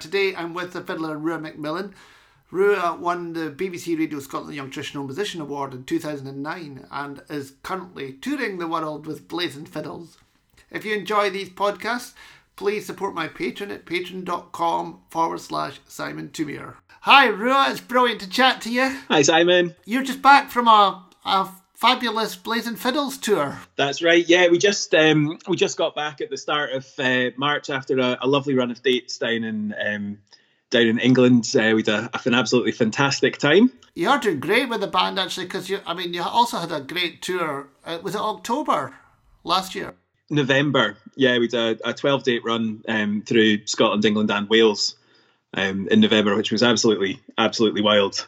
Today I'm with the fiddler Rua McMillan. Rua won the BBC Radio Scotland Young Traditional Musician Award in 2009 and is currently touring the world with Blazing Fiddles. If you enjoy these podcasts, please support my Patreon at patreon.com forward slash Simon Thoumire. Hi, Rua, it's brilliant to chat to you. Hi, Simon. You're just back from a, a fabulous Blazing Fiddles tour. That's right. Yeah, we just um, we just got back at the start of uh, March after a, a, lovely run of dates down in um, down in England. Uh, we had a, an absolutely fantastic time. You are doing great with the band actually, because you I mean you also had a great tour. Uh, was it October last year? November. Yeah, we did a, a twelve date run um, through Scotland, England, and Wales um, in November, which was absolutely absolutely wild.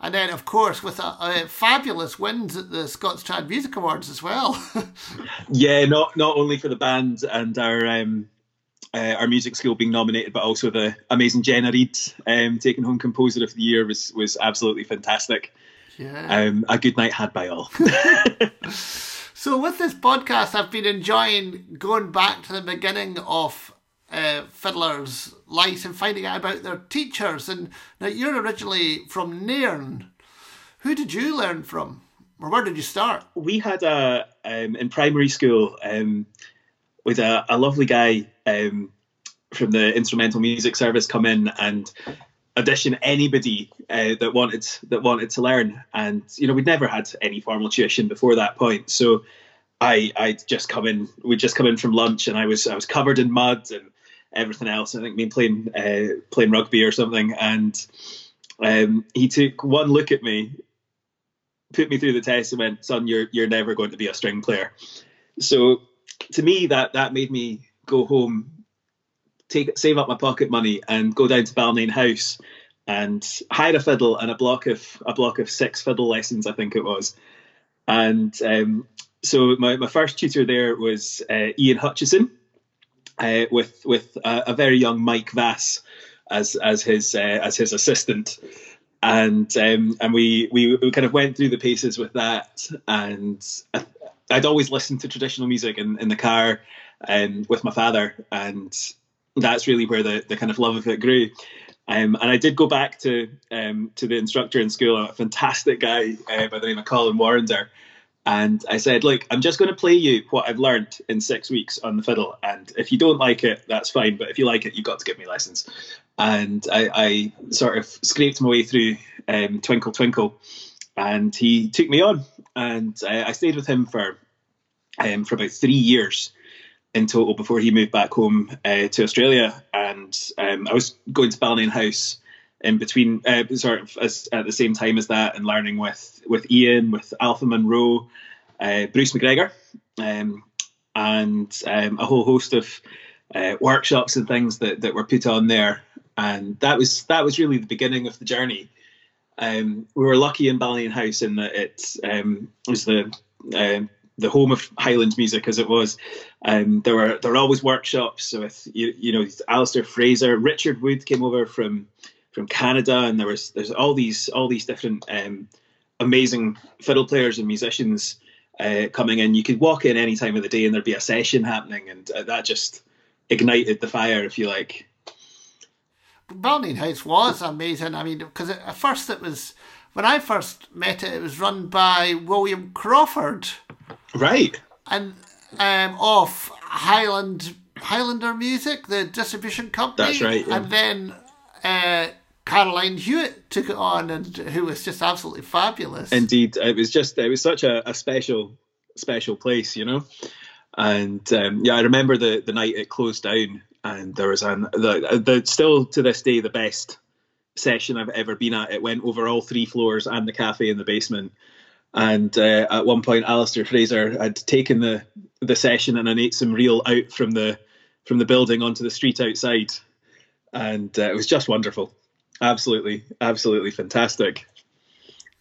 And then, of course, with a, a fabulous wins at the Scots Trad Music Awards as well. yeah, not not only for the band and our um, uh, our music school being nominated, but also the amazing Jenna Reid um, taking home Composer of the Year was was absolutely fantastic. Yeah. Um, a good night had by all. so with this podcast, I've been enjoying going back to the beginning of uh, fiddlers' life and finding out about their teachers. And now you're originally from Nairn. Who did you learn from, or where did you start? We had a um, in primary school um, with a, a lovely guy um, from the instrumental music service come in and audition anybody uh, that wanted that wanted to learn. And you know we'd never had any formal tuition before that point, so. I I'd just come in. We'd just come in from lunch, and I was I was covered in mud and everything else. I think me playing uh, playing rugby or something, and um, he took one look at me, put me through the test, and went, "Son, you're you're never going to be a string player." So to me, that that made me go home, take save up my pocket money, and go down to Balnain House and hire a fiddle and a block of a block of six fiddle lessons, I think it was, and. Um, so my, my first tutor there was uh, Ian Hutchison, uh, with with a, a, very young Mike Vass as as his uh, as his assistant, and um, and we, we, we kind of went through the paces with that, and I, would always listened to traditional music in, in the car um, with my father, and that's really where the, the kind of love of it grew. Um, and I did go back to um, to the instructor in school, a fantastic guy uh, by the name of Colin Warrender, and I said, Look, I'm just going to play you what I've learned in six weeks on the fiddle. And if you don't like it, that's fine. But if you like it, you've got to give me lessons. And I, I sort of scraped my way through um, Twinkle Twinkle. And he took me on. And I, I stayed with him for, um, for about three years in total before he moved back home uh, to Australia. And um, I was going to Balnain House in between, uh, sort of as, at the same time as that, and learning with with Ian, with Alpha Monroe, uh, Bruce McGregor, um, and um, a whole host of uh, workshops and things that, that were put on there. And that was that was really the beginning of the journey. Um, we were lucky in Balnain House in that it um, was the uh, the home of Highland music as it was. Um, there were there were always workshops with you, you know Alistair Fraser, Richard Wood came over from from Canada, and there was there's all these all these different um, amazing fiddle players and musicians uh, coming in. You could walk in any time of the day, and there'd be a session happening, and uh, that just ignited the fire, if you like. Balnain House was amazing. I mean, because at first it was when I first met it, it was run by William Crawford, right, and um, off Highland Highlander Music, the distribution company. That's right. Yeah. And then uh, Caroline Hewitt took it on, and who was just absolutely fabulous. Indeed, it was just it was such a, a special special place, you know. And um, yeah, I remember the the night it closed down, and there was an the, the still to this day the best session I've ever been at. It went over all three floors and the cafe in the basement. And uh, at one point, Alistair Fraser had taken the the session and an eightsome reel out from the from the building onto the street outside, and uh, it was just wonderful absolutely, absolutely fantastic.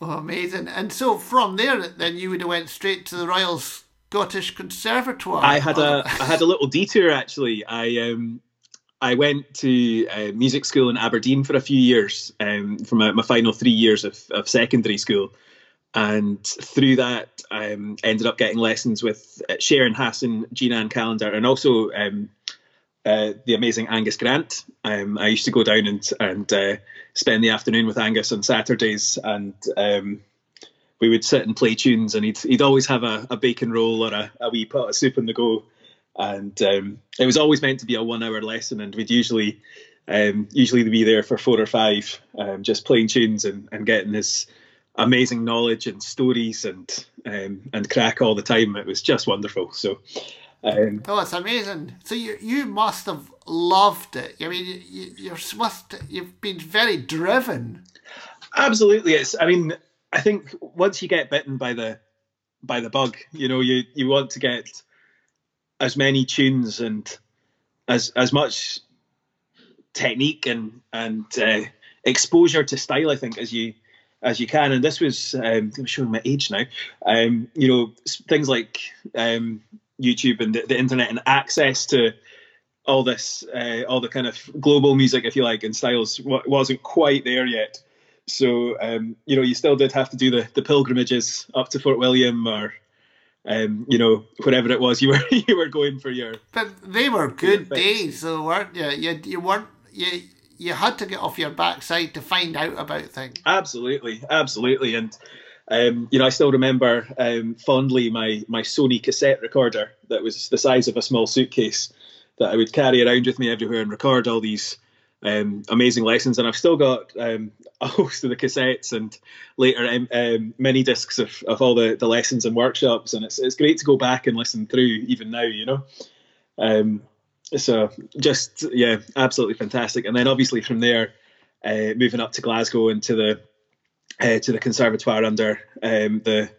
Oh, amazing! And so from there, then you would have went straight to the Royal Scottish Conservatoire. I had a I had a little detour actually. I um I went to uh, music school in Aberdeen for a few years, um, for my, my final three years of, of secondary school, and through that, I um, ended up getting lessons with uh, Sharon Hassan, Gina Ann Callender, and also um, uh, the amazing Angus Grant. Um, I used to go down and and uh, spend the afternoon with Angus on Saturdays, and um, we would sit and play tunes. And he'd he'd always have a, a bacon roll or a, a, wee pot of soup on the go, and um, it was always meant to be a one hour lesson. And we'd usually um, usually be there for four or five, um, just playing tunes and, and getting his amazing knowledge and stories and um, and crack all the time. It was just wonderful. So. Um, oh, it's amazing! So you you must have loved it. I mean, you, you must you've been very driven. Absolutely, it's. I mean, I think once you get bitten by the by the bug, you know, you you want to get as many tunes and as as much technique and and uh, exposure to style, I think, as you as you can. And this was um, I'm showing my age now. Um, you know, things like um, YouTube and the, the, internet and access to all this, uh, all the kind of global music, if you like, and styles w- wasn't quite there yet. So um, you know, you still did have to do the, the pilgrimages up to Fort William or um, you know, whatever it was you were you were going for your. But they were good days, though, weren't you? You you weren't you you had to get off your backside to find out about things. Absolutely, absolutely, and um, you know, I still remember um, fondly my my Sony cassette recorder that was the size of a small suitcase that I would carry around with me everywhere and record all these um, amazing lessons. And I've still got um, a host of the cassettes and later um, um, mini discs of, of all the, the lessons and workshops. And it's it's great to go back and listen through even now, you know. Um, so just yeah, absolutely fantastic. And then obviously from there, uh, moving up to Glasgow and to the uh, to the conservatoire under um, the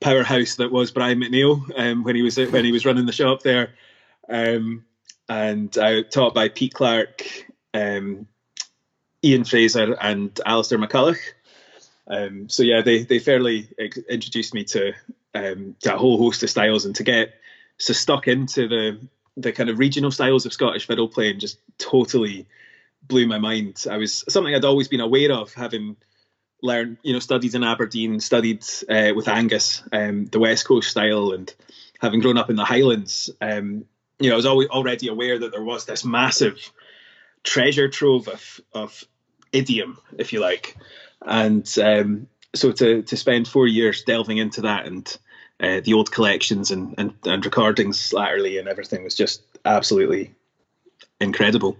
powerhouse that was Brian McNeil um, when he was when he was running the shop there, um, and I taught by Pete Clark, um, Ian Fraser, and Alistair McCulloch. Um, so yeah, they they fairly introduced me to um, to a whole host of styles and to get so stuck into the the kind of regional styles of Scottish fiddle playing just totally blew my mind. I was something I'd always been aware of, having learned, you know, studied in Aberdeen, studied uh, with Angus, um, the West Coast style, and having grown up in the Highlands, um, you know, I was always already aware that there was this massive treasure trove of of idiom, if you like, and um, so to to spend four years delving into that and uh, the old collections and, and, and recordings latterly and everything was just absolutely incredible.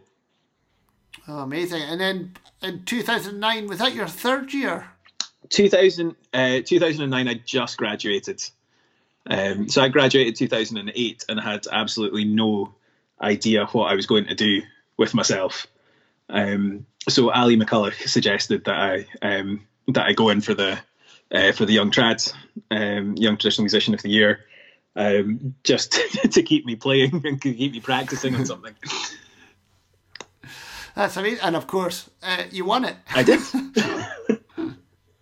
Oh, amazing. And then in 2009, was that your third year? 2000, uh, 2009, I just graduated. Um, so I graduated 2008 and had absolutely no idea what I was going to do with myself. Um, so Ali McCulloch suggested that I um, that I go in for the uh, for the Young Trad, um, Young Traditional Musician of the Year, um, just to keep me playing and keep me practicing on something. That's amazing, and of course, uh, you won it. I did.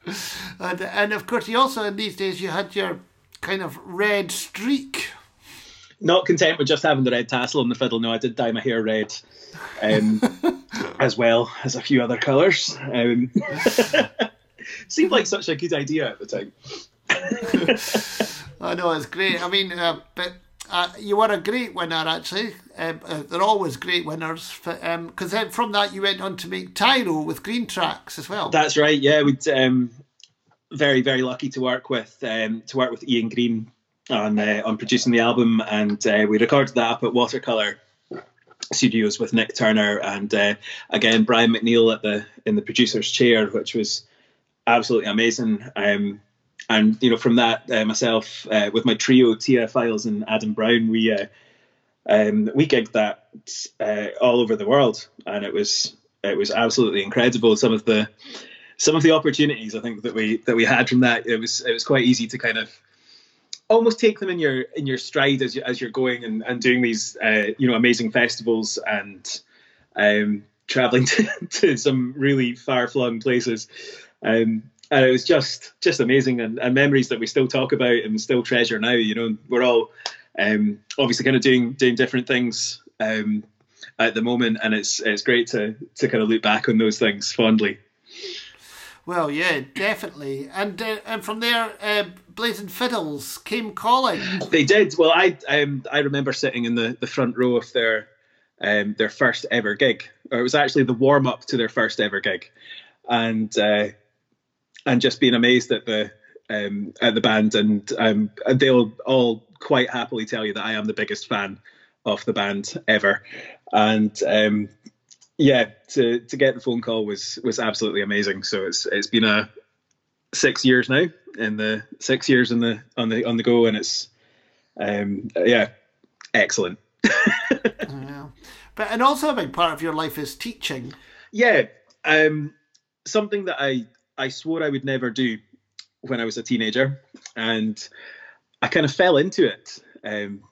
and, and of course, you also in these days you had your kind of red streak. Not content with just having the red tassel on the fiddle, no, I did dye my hair red, um, as well as a few other colours. Um, Seemed like such a good idea at the time. I know it's great. I mean, uh, but uh, you were a great winner actually. Um, uh, they're always great winners. Because um, then from that you went on to make Tyro with Greentrax as well. That's right. Yeah, we'd um, very very lucky to work with um, to work with Ian Green on uh, on producing the album, and uh, we recorded that up at Watercolor Studios with Nick Turner and uh, again Brian McNeil at the in the producer's chair, which was absolutely amazing. Um, and you know, from that, uh, myself uh, with my trio, Tia Files and Adam Brown, we uh, um, we gigged that uh, all over the world, and it was it was absolutely incredible. Some of the some of the opportunities I think that we that we had from that, it was it was quite easy to kind of almost take them in your in your stride as you as you're going and, and doing these uh, you know amazing festivals and um, traveling to, to some really far flung places. Um, and it was just just amazing and, and, memories that we still talk about and still treasure now. You know, we're all um, obviously kind of doing doing different things um, at the moment, and it's it's great to to kind of look back on those things fondly. Well, yeah, definitely, and uh, and from there, uh, Blazing Fiddles came calling. They did. Well, I um, I remember sitting in the, the front row of their um, their first ever gig, or it was actually the warm up to their first ever gig, and uh, and just being amazed at the um, at the band, and um, they'll all quite happily tell you that I am the biggest fan of the band ever, and um, yeah, to to get the phone call was was absolutely amazing. So it's it's been a six years now, in the six years in the on the on the go, and it's um, yeah, excellent. yeah. But and also a big part of your life is teaching. Yeah, um, something that I I swore I would never do when I was a teenager, and I kind of fell into it um,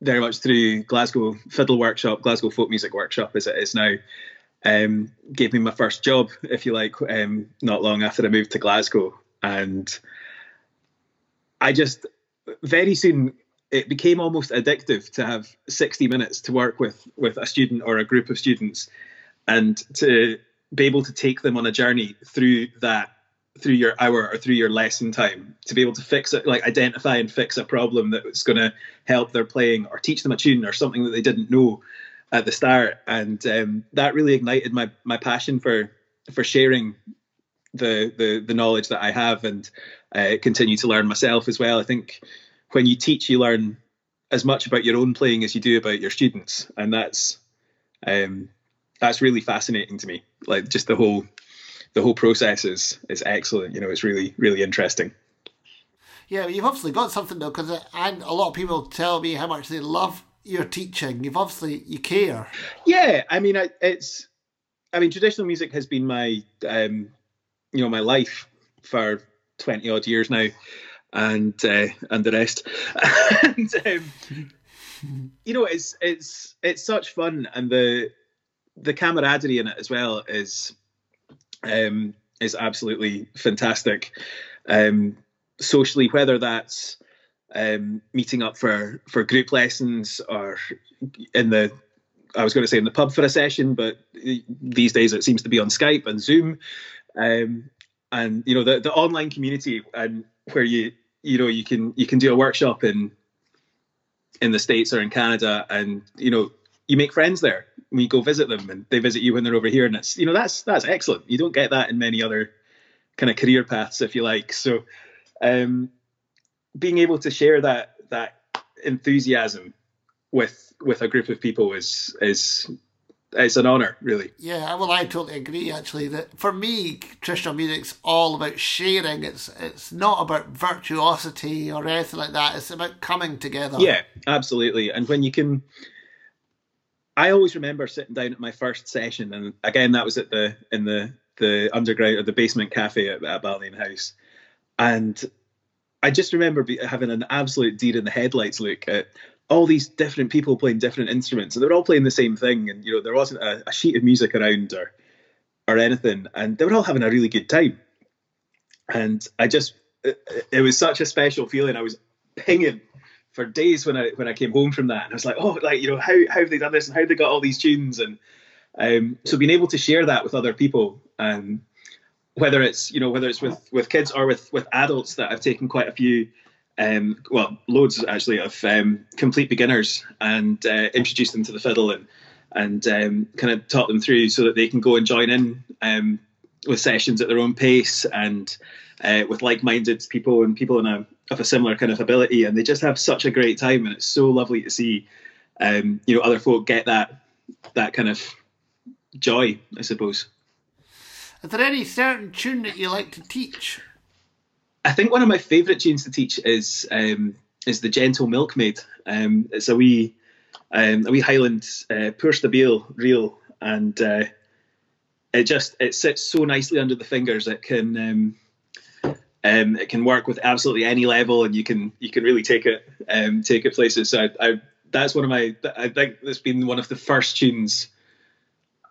very much through Glasgow Fiddle Workshop, Glasgow Folk Music Workshop, as it is now. Um, gave me my first job, if you like, um, not long after I moved to Glasgow, and I just very soon it became almost addictive to have 60 minutes to work with with a student or a group of students and to be able to take them on a journey through that through your hour or through your lesson time to be able to fix it like identify and fix a problem that's going to help their playing or teach them a tune or something that they didn't know at the start. And um, that really ignited my my passion for for sharing the the the knowledge that I have and uh, continue to learn myself as well. I think when you teach you learn as much about your own playing as you do about your students. And that's um, that's really fascinating to me like just the whole the whole process is is excellent. You know, it's really really interesting. Yeah, you've obviously got something though, because and a lot of people tell me how much they love your teaching. You've obviously you care. Yeah, I mean, I, it's, I mean, traditional music has been my, um, you know, my life for twenty odd years now, and uh, and the rest. and um, you know, it's it's it's such fun, and the the camaraderie in it as well is um, is absolutely fantastic. Um, socially, whether that's um, meeting up for for group lessons or in the I was going to say in the pub for a session, but these days it seems to be on Skype and Zoom, um, and you know the the online community and where you you know you can you can do a workshop in in the states or in Canada, and you know you make friends there. When you go visit them and they visit you when they're over here. And it's you know that's that's excellent. You don't get that in many other kind of career paths if you like. So um, being able to share that that enthusiasm with with a group of people is is it's an honor really. Yeah well i totally agree actually that for me traditional music's all about sharing. It's it's not about virtuosity or anything like that. It's about coming together. Yeah absolutely. And when you can I always remember sitting down at my first session, and again that was at the in the the underground or the basement cafe at, at House, and I just remember be, having an absolute deer in the headlights look at all these different people playing different instruments, and they were all playing the same thing, and you know there wasn't a, a sheet of music around or or anything, and they were all having a really good time, and I just it, it was such a special feeling. I was pinging for days when I when I came home from that, and I was like, oh, like you know, how how have they done this and how they got all these tunes, and um, so being able to share that with other people, um, whether it's you know whether it's with with kids or with with adults that I've taken quite a few. Um, well, loads actually of um, complete beginners and uh, introduced them to the fiddle and and um, kind of taught them through so that they can go and join in um, with sessions at their own pace and uh, with like-minded people and people in a of a similar kind of ability, and they just have such a great time, and it's so lovely to see, um, you know, other folk get that that kind of joy, I suppose. Is there any certain tune that you like to teach? I think one of my favourite tunes to teach is um, is the Gentle Milkmaid. Um, it's a wee um, a wee Highland uh, pure stabile reel, and uh, it just it sits so nicely under the fingers. It can um, um, it can work with absolutely any level, and you can you can really take it um, take it places. So I, I, that's one of my I think that's been one of the first tunes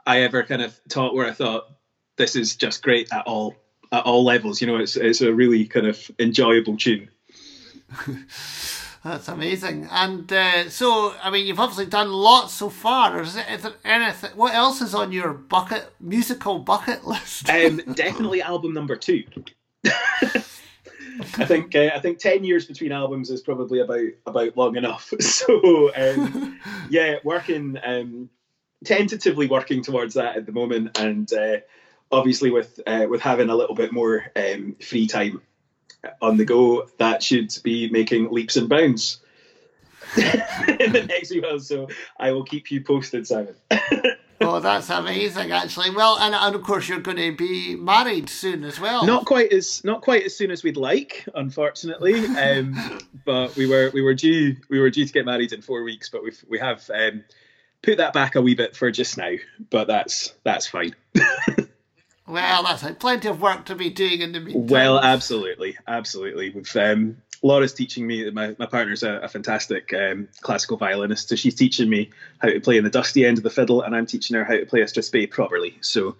I ever kind of taught where I thought this is just great at all at all levels. You know, it's it's a really kind of enjoyable tune. That's amazing. And uh, so, I mean, you've obviously done lots so far. Is, it, is there anything? What else is on your bucket musical bucket list? um, definitely album number two. I think uh, I think ten years between albums is probably about about long enough. So um, yeah, working um, tentatively working towards that at the moment, and uh, obviously with uh, with having a little bit more um, free time on the go, that should be making leaps and bounds in the next few months. So I will keep you posted, Simon. Oh, that's amazing, actually. Well, and, and of course, you're going to be married soon as well. Not quite as not quite as soon as we'd like, unfortunately. Um, but we were we were due we were due to get married in four weeks, but we've we have um, put that back a wee bit for just now. But that's that's fine. well, that's it. Plenty of work to be doing in the meantime. Well, absolutely, absolutely. We've um, Laura's teaching me. My my partner's a, a fantastic um, classical violinist, so she's teaching me how to play in the dusty end of the fiddle, and I'm teaching her how to play a strathspey properly. So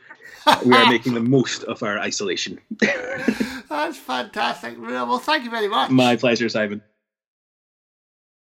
we are making the most of our isolation. That's fantastic. Well, thank you very much. My pleasure, Simon.